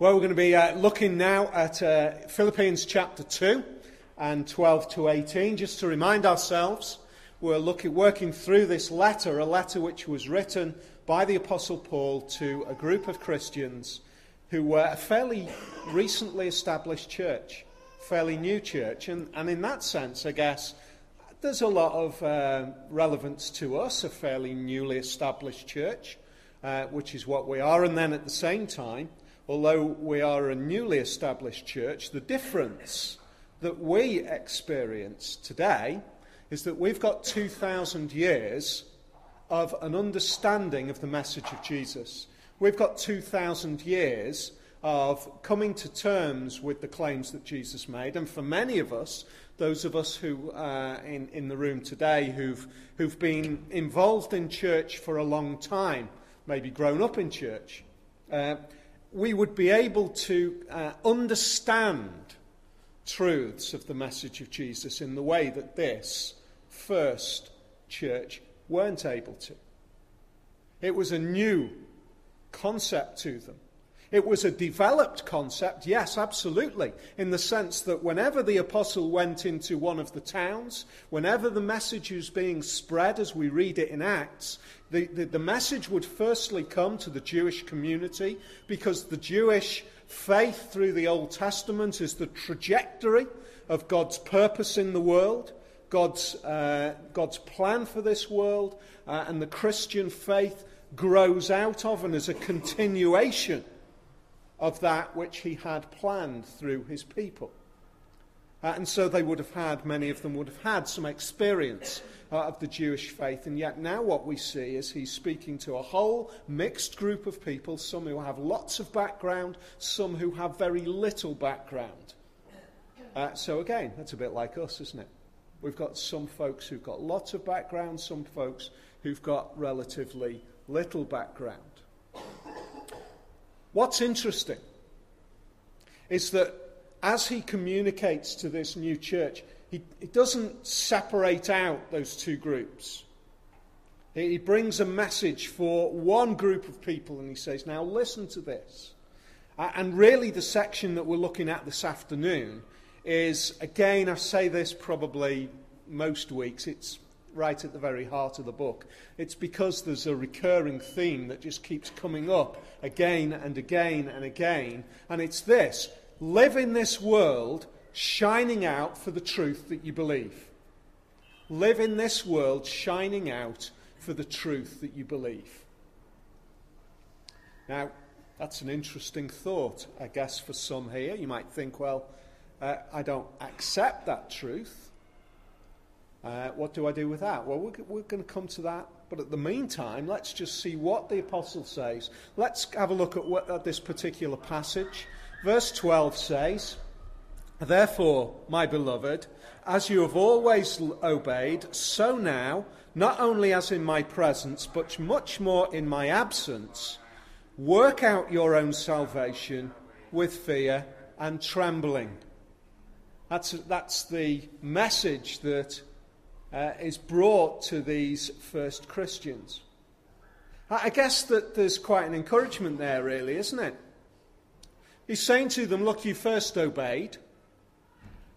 Well, we're going to be uh, looking now at uh, Philippians chapter 2 and 12 to 18. Just to remind ourselves, we're looking, working through this letter, a letter which was written by the Apostle Paul to a group of Christians who were a fairly recently established church, fairly new church. And, and in that sense, I guess, there's a lot of uh, relevance to us, a fairly newly established church, uh, which is what we are. And then at the same time, although we are a newly established church, the difference that we experience today is that we've got 2,000 years of an understanding of the message of Jesus. We've got 2,000 years of coming to terms with the claims that Jesus made. And for many of us, those of us who uh, in, in the room today who've, who've been involved in church for a long time, maybe grown up in church, uh, we would be able to uh, understand truths of the message of Jesus in the way that this first church weren't able to. It was a new concept to them. It was a developed concept, yes, absolutely, in the sense that whenever the apostle went into one of the towns, whenever the message was being spread, as we read it in Acts, the, the, the message would firstly come to the Jewish community because the Jewish faith through the Old Testament is the trajectory of God's purpose in the world. God's, uh, God's plan for this world uh, and the Christian faith grows out of and is a continuation of that which he had planned through his people. Uh, and so they would have had, many of them would have had some experience uh, of the Jewish faith. And yet now what we see is he's speaking to a whole mixed group of people, some who have lots of background, some who have very little background. Uh, so again, that's a bit like us, isn't it? We've got some folks who've got lots of background, some folks who've got relatively little background. What's interesting is that as he communicates to this new church, he, he doesn't separate out those two groups. He, he brings a message for one group of people and he says, Now listen to this. Uh, and really, the section that we're looking at this afternoon is, again, I say this probably most weeks, it's right at the very heart of the book. It's because there's a recurring theme that just keeps coming up again and again and again. And it's this live in this world shining out for the truth that you believe. Live in this world shining out for the truth that you believe. Now, that's an interesting thought, I guess, for some here. You might think, well, uh, I don't accept that truth. Uh, what do I do with that? Well, we're, we're going to come to that. But at the meantime, let's just see what the apostle says. Let's have a look at, what, at this particular passage. Verse 12 says, Therefore, my beloved, as you have always obeyed, so now, not only as in my presence, but much more in my absence, work out your own salvation with fear and trembling. That's, that's the message that uh, is brought to these first Christians. I guess that there's quite an encouragement there, really, isn't it? He's saying to them, Look, you first obeyed,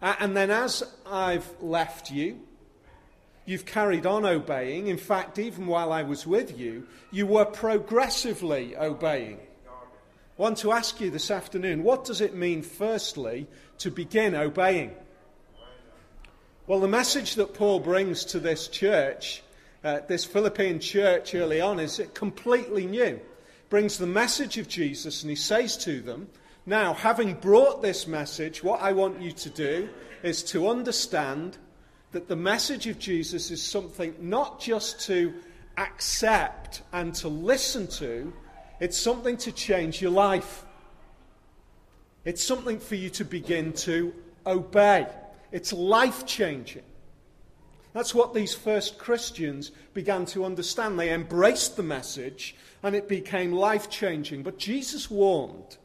and then as I've left you, you've carried on obeying. In fact, even while I was with you, you were progressively obeying. I want to ask you this afternoon what does it mean, firstly, to begin obeying? Well, the message that Paul brings to this church, uh, this Philippian church early on, is completely new. Brings the message of Jesus, and he says to them, Now, having brought this message, what I want you to do is to understand that the message of Jesus is something not just to accept and to listen to, it's something to change your life. It's something for you to begin to obey. It's life changing. That's what these first Christians began to understand. They embraced the message and it became life changing. But Jesus warned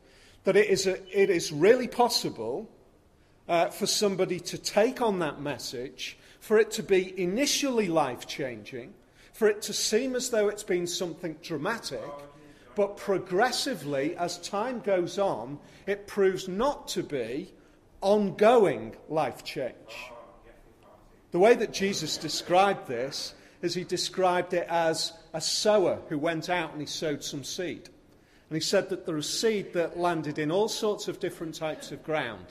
that it is, a, it is really possible uh, for somebody to take on that message, for it to be initially life changing, for it to seem as though it's been something dramatic, But progressively, as time goes on, it proves not to be ongoing life change. The way that Jesus described this is he described it as a sower who went out and he sowed some seed. And he said that there was seed that landed in all sorts of different types of ground.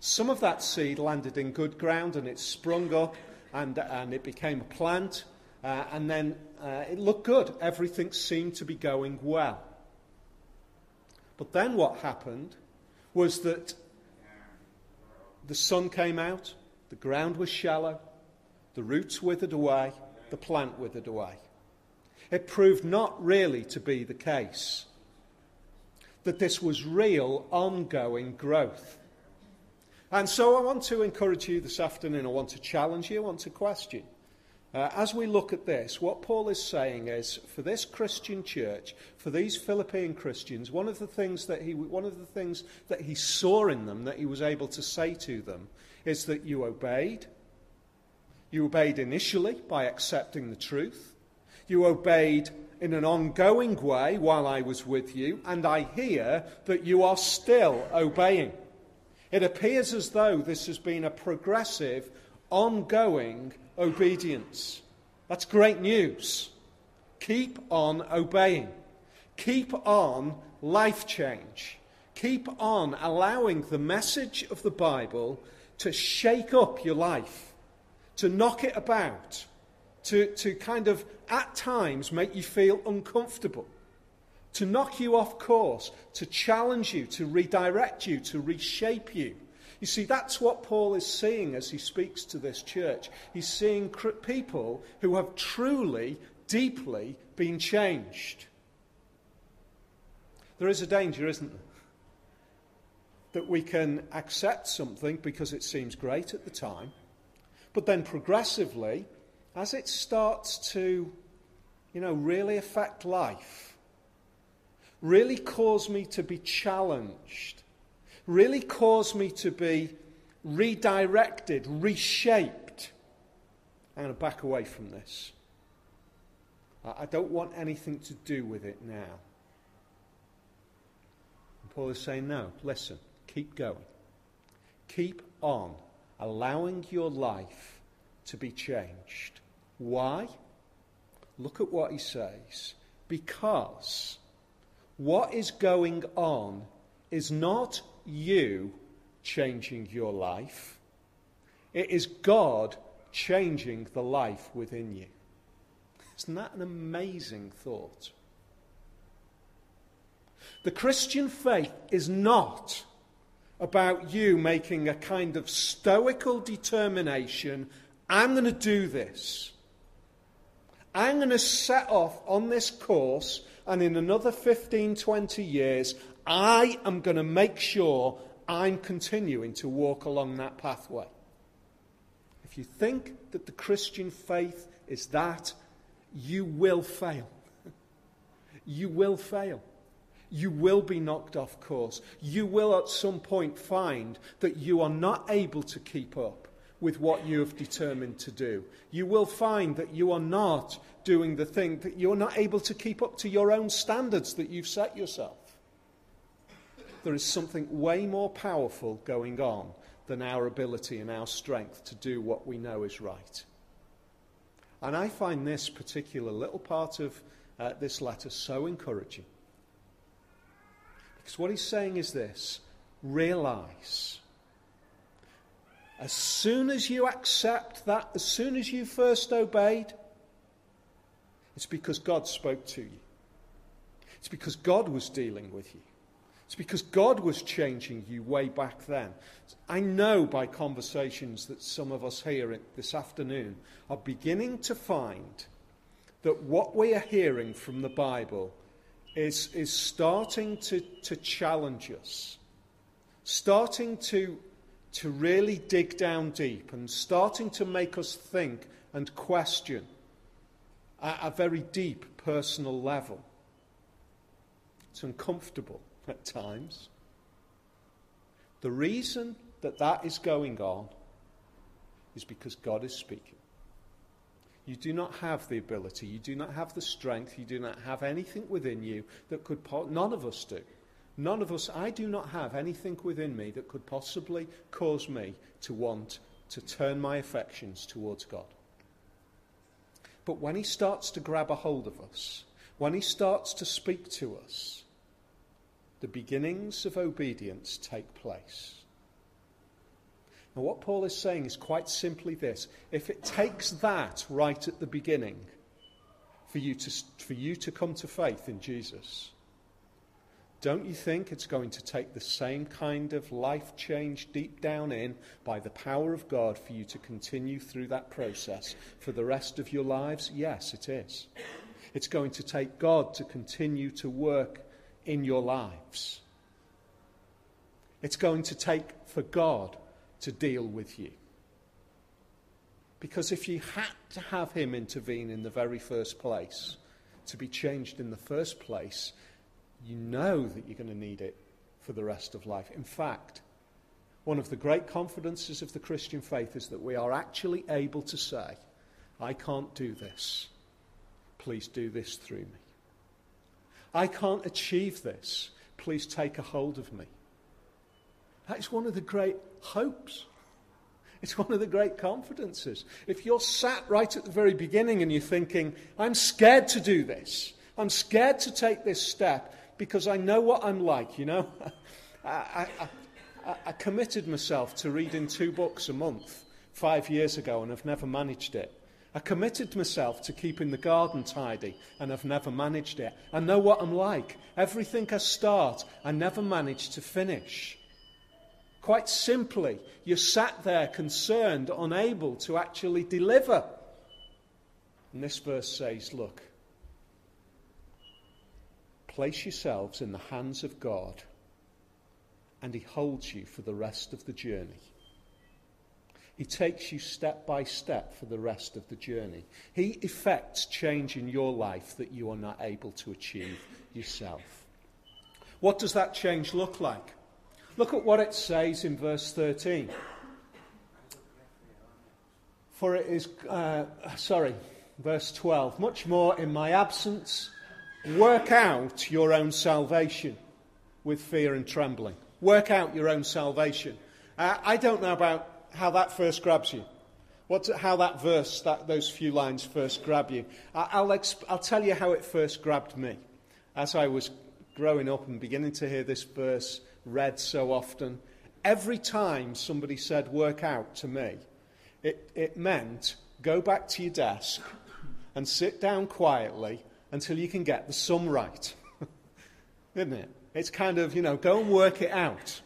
Some of that seed landed in good ground and it sprung up and, and it became a plant. Uh, and then uh, it looked good. Everything seemed to be going well. But then what happened was that the sun came out, the ground was shallow, the roots withered away, the plant withered away. It proved not really to be the case. That this was real, ongoing growth. And so I want to encourage you this afternoon, I want to challenge you, I want to question. Uh, as we look at this, what Paul is saying is for this Christian church, for these Philippian Christians, one of the things that he, one of the things that he saw in them, that he was able to say to them, is that you obeyed, you obeyed initially by accepting the truth. You obeyed in an ongoing way while I was with you, and I hear that you are still obeying. It appears as though this has been a progressive, ongoing obedience. That's great news. Keep on obeying. Keep on life change. Keep on allowing the message of the Bible to shake up your life to knock it about, to, to kind of at times make you feel uncomfortable, to knock you off course, to challenge you, to redirect you, to reshape you. You see, that's what Paul is seeing as he speaks to this church. He's seeing people who have truly, deeply been changed. There is a danger, isn't there? That we can accept something because it seems great at the time, but then progressively, as it starts to, you know, really affect life, really cause me to be challenged, really caused me to be redirected, reshaped, I'm going to back away from this. I don't want anything to do with it now. And Paul is saying, no, listen, keep going. Keep on allowing your life to be changed. Why? Look at what he says. Because what is going on is not you changing your life, it is God changing the life within you. Isn't that an amazing thought? The Christian faith is not about you making a kind of stoical determination I'm going to do this. I'm going to set off on this course, and in another 15, 20 years, I am going to make sure I'm continuing to walk along that pathway. If you think that the Christian faith is that, you will fail. you will fail you will be knocked off course. You will at some point find that you are not able to keep up with what you have determined to do. You will find that you are not doing the thing, that you're not able to keep up to your own standards that you've set yourself. There is something way more powerful going on than our ability and our strength to do what we know is right. And I find this particular little part of uh, this letter so encouraging. Because what he's saying is this realize. As soon as you accept that, as soon as you first obeyed, it's because God spoke to you. It's because God was dealing with you. It's because God was changing you way back then. I know by conversations that some of us here this afternoon are beginning to find that what we are hearing from the Bible is, is starting to, to challenge us, starting to, to really dig down deep, and starting to make us think and question at a very deep personal level. It's uncomfortable at times. The reason that that is going on is because God is speaking. You do not have the ability, you do not have the strength, you do not have anything within you that could, po- none of us do. None of us, I do not have anything within me that could possibly cause me to want to turn my affections towards God. But when He starts to grab a hold of us, when He starts to speak to us, the beginnings of obedience take place. And what Paul is saying is quite simply this if it takes that right at the beginning for you to, for you to come to faith in Jesus, don't you think it's going to take the same kind of life change deep down in by the power of God for you to continue through that process for the rest of your lives? Yes, it is. It's going to take God to continue to work in your lives. It's going to take for God to deal with you. Because if you had to have him intervene in the very first place, to be changed in the first place, you know that you're going to need it for the rest of life. In fact, one of the great confidences of the Christian faith is that we are actually able to say, I can't do this. Please do this through me. I can't achieve this. Please take a hold of me. That's one of the great hopes. It's one of the great confidences. If you're sat right at the very beginning and you're thinking, I'm scared to do this, I'm scared to take this step because I know what I'm like, you know. I, I, I, I committed myself to reading two books a month five years ago and I've never managed it. I committed myself to keeping the garden tidy and I've never managed it. I know what I'm like. Everything I start, I never manage to finish. Quite simply, you sat there concerned, unable to actually deliver. And this verse says, Look, place yourselves in the hands of God, and He holds you for the rest of the journey. He takes you step by step for the rest of the journey. He effects change in your life that you are not able to achieve yourself. What does that change look like? Look at what it says in verse 13. For it is, uh, sorry, verse 12. Much more in my absence, work out your own salvation with fear and trembling. Work out your own salvation. Uh, I don't know about how that first grabs you. What, how that verse, that, those few lines first grab you. I'll, exp- I'll tell you how it first grabbed me. As I was growing up and beginning to hear this verse read so often. Every time somebody said work out to me, it, it meant go back to your desk and sit down quietly until you can get the sum right. Isn't it? It's kind of, you know, go and work it out.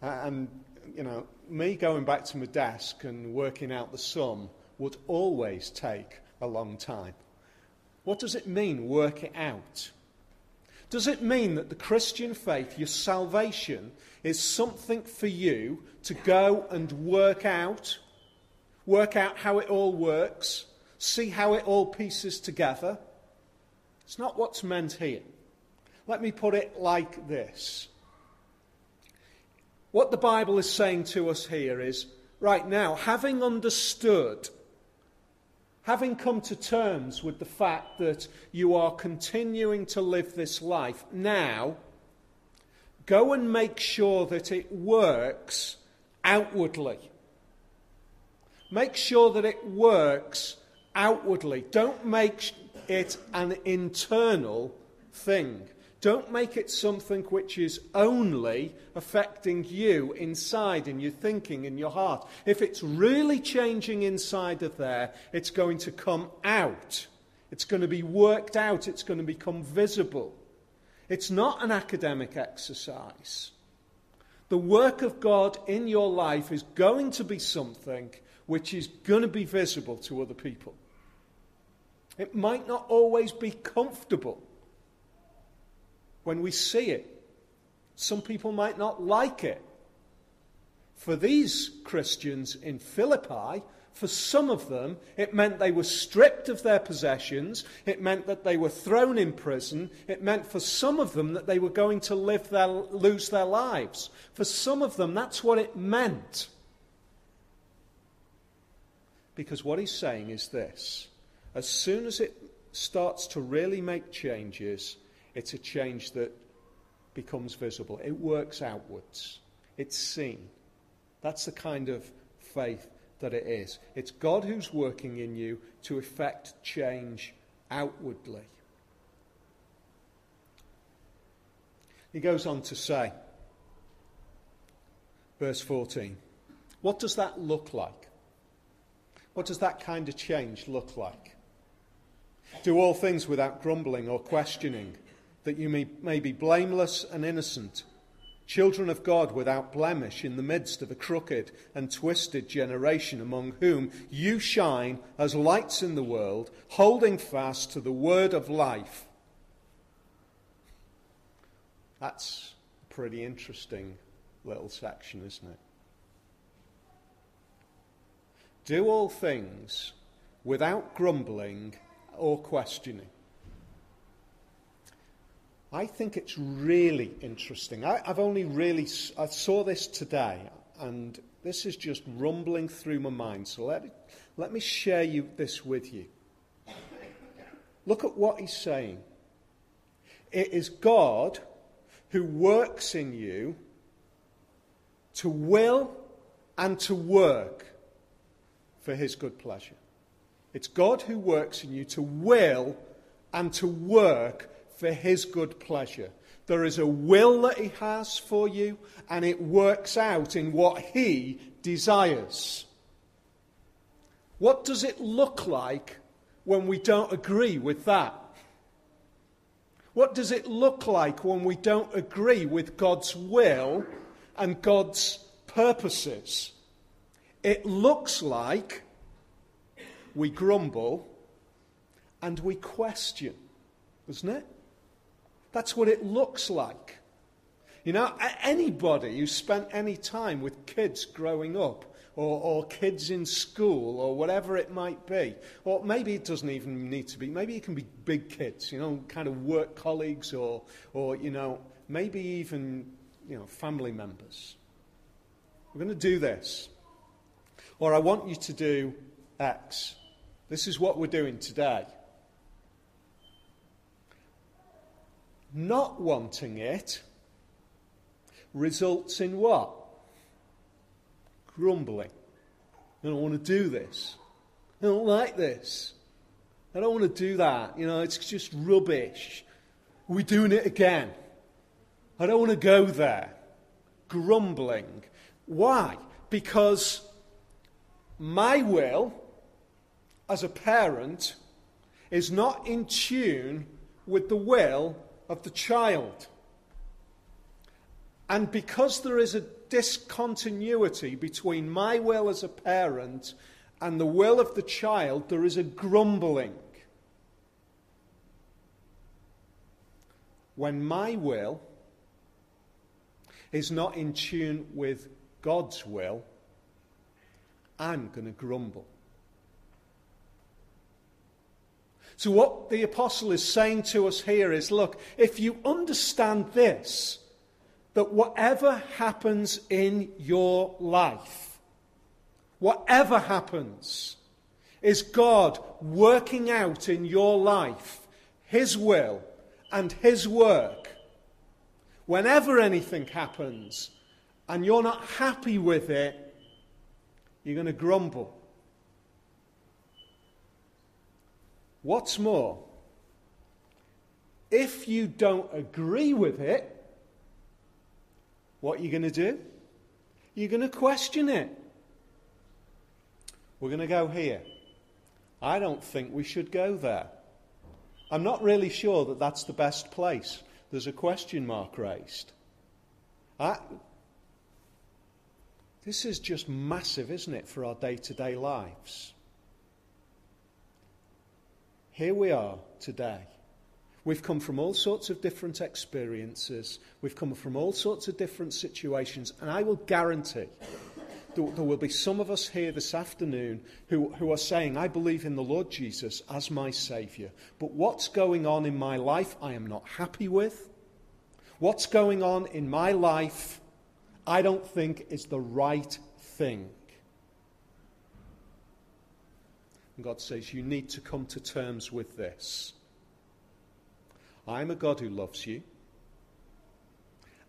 And, you know, me going back to my desk and working out the sum would always take a long time. What does it mean, work it out? Does it mean that the Christian faith, your salvation, is something for you to go and work out? Work out how it all works? See how it all pieces together? It's not what's meant here. Let me put it like this. What the Bible is saying to us here is right now, having understood having come to terms with the fact that you are continuing to live this life now, go and make sure that it works outwardly. Make sure that it works outwardly. Don't make it an internal thing. Don't make it something which is only affecting you inside in your thinking, in your heart. If it's really changing inside of there, it's going to come out. It's going to be worked out. It's going to become visible. It's not an academic exercise. The work of God in your life is going to be something which is going to be visible to other people. It might not always be comfortable when we see it. Some people might not like it. For these Christians in Philippi, for some of them, it meant they were stripped of their possessions. It meant that they were thrown in prison. It meant for some of them that they were going to live their, lose their lives. For some of them, that's what it meant. Because what he's saying is this as soon as it starts to really make changes, it's a change that becomes visible. It works outwards, it's seen. That's the kind of faith that it is. It's God who's working in you to effect change outwardly. He goes on to say, verse 14, what does that look like? What does that kind of change look like? Do all things without grumbling or questioning, that you may, may be blameless and innocent, children of God without blemish in the midst of a crooked and twisted generation, among whom you shine as lights in the world, holding fast to the word of life. That's a pretty interesting little section, isn't it? Do all things without grumbling or questioning. I think it's really interesting. I, have only really, I saw this today, and this is just rumbling through my mind. So let, let me share you, this with you. Look at what he's saying. It is God who works in you to will and to work for his good pleasure. It's God who works in you to will and to work for his good pleasure. There is a will that he has for you, and it works out in what he desires. What does it look like when we don't agree with that? What does it look like when we don't agree with God's will and God's purposes? It looks like we grumble and we question, doesn't it? That's what it looks like. You know, anybody who spent any time with kids growing up, or, or, kids in school, or whatever it might be, or maybe it doesn't even need to be, maybe it can be big kids, you know, kind of work colleagues, or, or you know, maybe even, you know, family members. We're going to do this. Or I want you to do X. This is what we're doing today. Not wanting it results in what? Grumbling. I don't want to do this. I don't like this. I don't want to do that. You know, it's just rubbish. We're doing it again? I don't want to go there. Grumbling. Why? Because my will as a parent is not in tune with the will of the child. And because there is a discontinuity between my will as a parent and the will of the child, there is a grumbling. When my will is not in tune with God's will, I'm going to grumble. So, what the apostle is saying to us here is look, if you understand this, that whatever happens in your life, whatever happens, is God working out in your life His will and His work. Whenever anything happens and you're not happy with it, you're going to grumble. What's more, if you don't agree with it, what are you going to do? You're going to question it. We're going to go here. I don't think we should go there. I'm not really sure that that's the best place. There's a question mark raised. I, this is just massive, isn't it, for our day to day lives? Here we are today. We've come from all sorts of different experiences. We've come from all sorts of different situations. And I will guarantee there, there will be some of us here this afternoon who, who are saying, I believe in the Lord Jesus as my Saviour. But what's going on in my life, I am not happy with. What's going on in my life, I don't think is the right thing. And God says, You need to come to terms with this. I'm a God who loves you.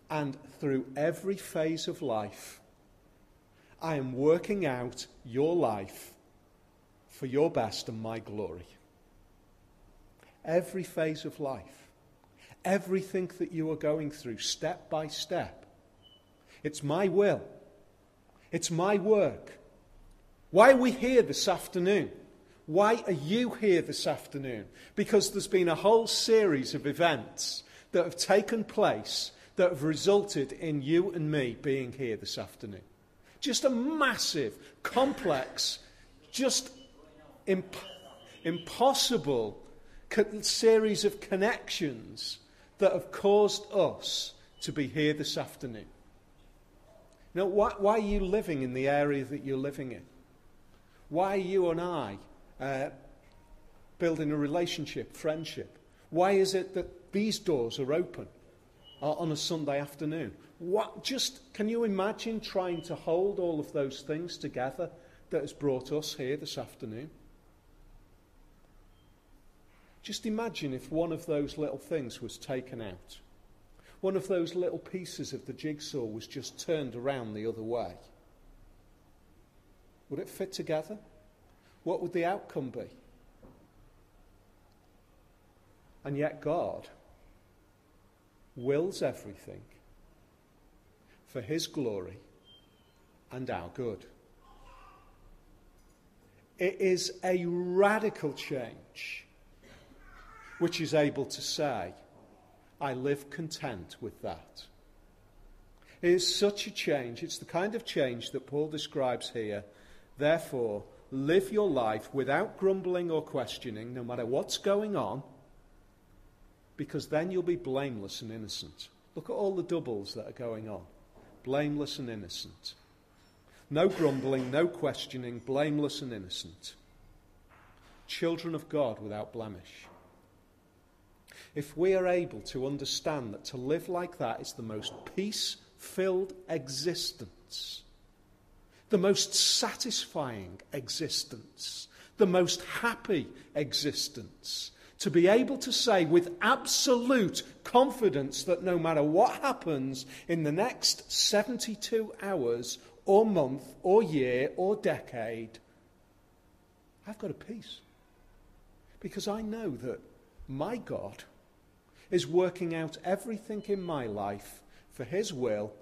And through every phase of life, I am working out your life for your best and my glory. Every phase of life, everything that you are going through, step by step. It's my will, it's my work. Why are we here this afternoon? Why are you here this afternoon? Because there's been a whole series of events that have taken place that have resulted in you and me being here this afternoon. Just a massive, complex, just imp- impossible co- series of connections that have caused us to be here this afternoon. Now, why, why are you living in the area that you're living in? Why are you and I uh, building a relationship, friendship? Why is it that these doors are open uh, on a Sunday afternoon? What, just can you imagine trying to hold all of those things together that has brought us here this afternoon? Just imagine if one of those little things was taken out. One of those little pieces of the jigsaw was just turned around the other way. Would it fit together? What would the outcome be? And yet, God wills everything for His glory and our good. It is a radical change which is able to say, I live content with that. It is such a change. It's the kind of change that Paul describes here. Therefore, live your life without grumbling or questioning, no matter what's going on, because then you'll be blameless and innocent. Look at all the doubles that are going on blameless and innocent. No grumbling, no questioning, blameless and innocent. Children of God without blemish. If we are able to understand that to live like that is the most peace filled existence, the most satisfying existence, the most happy existence, to be able to say with absolute confidence that no matter what happens in the next 72 hours or month or year or decade, I've got a peace. Because I know that my God is working out everything in my life for His will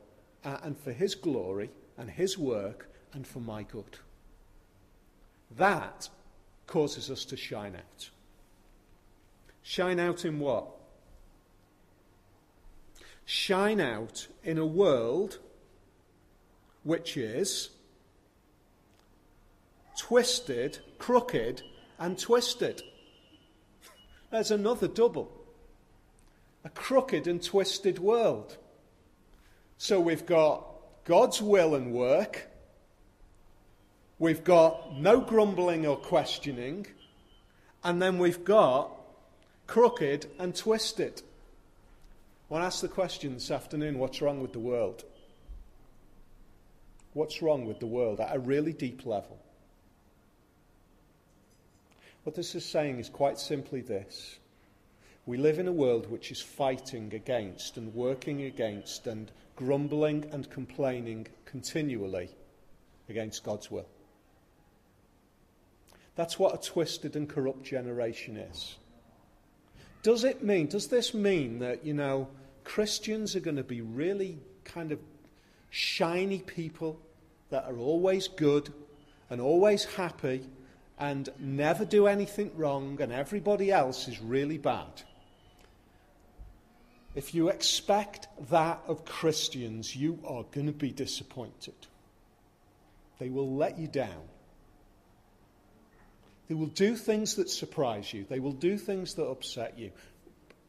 uh, and for His glory and His work and for my good. That causes us to shine out. Shine out in what? Shine out in a world which is twisted, crooked, and twisted. There's another double. A crooked and twisted world. So we've got God's will and work. We've got no grumbling or questioning. And then we've got crooked and twisted. When I want to ask the question this afternoon what's wrong with the world? What's wrong with the world at a really deep level? What this is saying is quite simply this we live in a world which is fighting against and working against and grumbling and complaining continually against God's will. That's what a twisted and corrupt generation is. Does it mean, does this mean that, you know, Christians are going to be really kind of shiny people that are always good and always happy and never do anything wrong and everybody else is really bad? If you expect that of Christians, you are going to be disappointed. They will let you down. They will do things that surprise you. They will do things that upset you.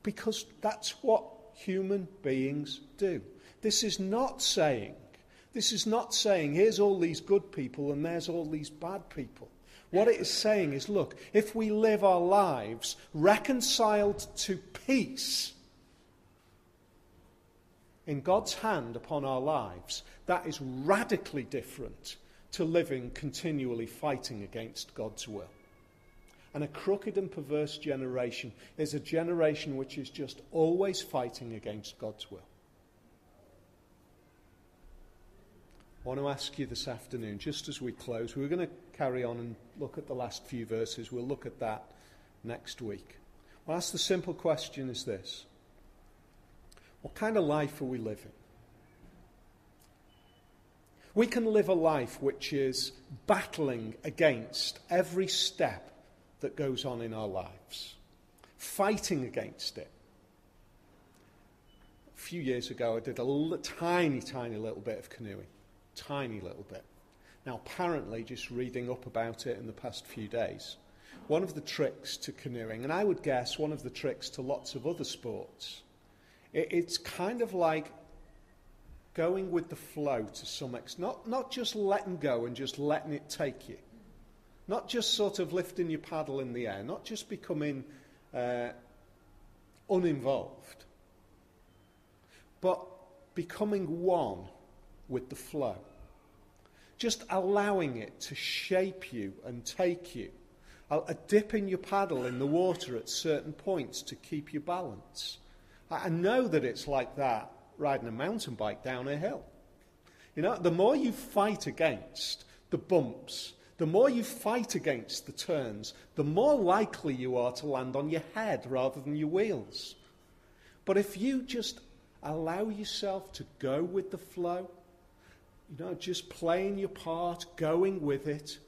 Because that's what human beings do. This is not saying, this is not saying, here's all these good people and there's all these bad people. What it is saying is, look, if we live our lives reconciled to peace in God's hand upon our lives, that is radically different to living continually fighting against God's will. And a crooked and perverse generation is a generation which is just always fighting against God's will. I want to ask you this afternoon, just as we close, we're going to carry on and look at the last few verses. We'll look at that next week. I'll ask the simple question is this What kind of life are we living? We can live a life which is battling against every step that goes on in our lives, fighting against it. A few years ago, I did a l- tiny, tiny little bit of canoeing. Tiny little bit. Now, apparently, just reading up about it in the past few days, one of the tricks to canoeing, and I would guess one of the tricks to lots of other sports, it, it's kind of like going with the flow to some extent. Not, not just letting go and just letting it take you. Not just sort of lifting your paddle in the air. Not just becoming uh, uninvolved. But becoming one with the flow. Just allowing it to shape you and take you. A, a in your paddle in the water at certain points to keep your balance. I, I know that it's like that riding a mountain bike down a hill. You know, the more you fight against the bumps, the more you fight against the turns, the more likely you are to land on your head rather than your wheels. But if you just allow yourself to go with the flow, you know, just playing your part, going with it,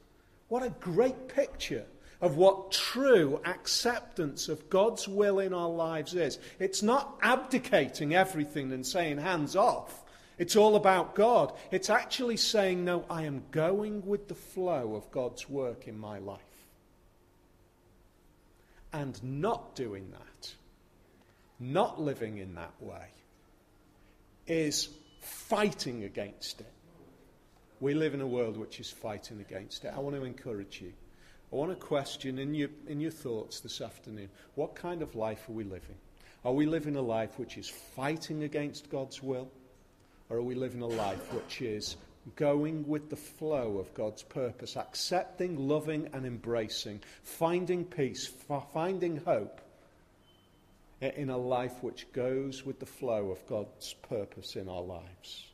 what a great picture of what true acceptance of God's will in our lives is. It's not abdicating everything and saying hands off. It's all about God. It's actually saying, no, I am going with the flow of God's work in my life. And not doing that, not living in that way, is fighting against it. We live in a world which is fighting against it. I want to encourage you. I want to question in your, in your thoughts this afternoon what kind of life are we living? Are we living a life which is fighting against God's will? Or are we living a life which is going with the flow of God's purpose, accepting, loving, and embracing, finding peace, finding hope in a life which goes with the flow of God's purpose in our lives?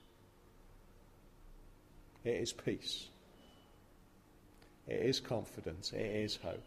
It is peace. It is confidence. It is hope.